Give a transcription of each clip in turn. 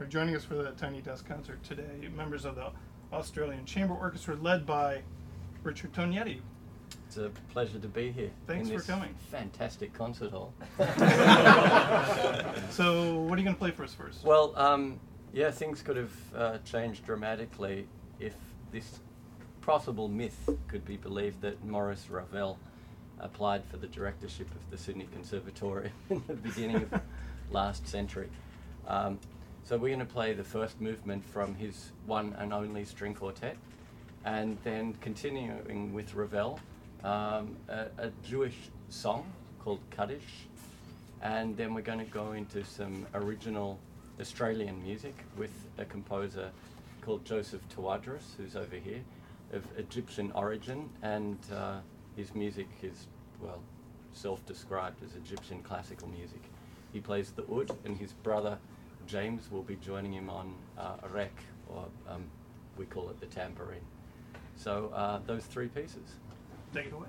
are joining us for the Tiny Desk concert today. Members of the Australian Chamber Orchestra, led by Richard Tognetti. It's a pleasure to be here. Thanks for coming. Fantastic concert hall. So, what are you going to play for us first? well, um, yeah, things could have uh, changed dramatically if this possible myth could be believed that Maurice Ravel applied for the directorship of the Sydney Conservatorium in the beginning of last century. Um, so we're going to play the first movement from his one and only string quartet, and then continuing with Ravel, um, a, a Jewish song called Kaddish, and then we're going to go into some original Australian music with a composer called Joseph Tawadros, who's over here, of Egyptian origin, and uh, his music is, well, self-described as Egyptian classical music. He plays the oud, and his brother James will be joining him on uh, a riq, or um, we call it the tambourine. So uh, those three pieces. Take it away.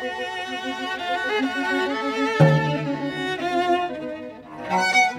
Thank you.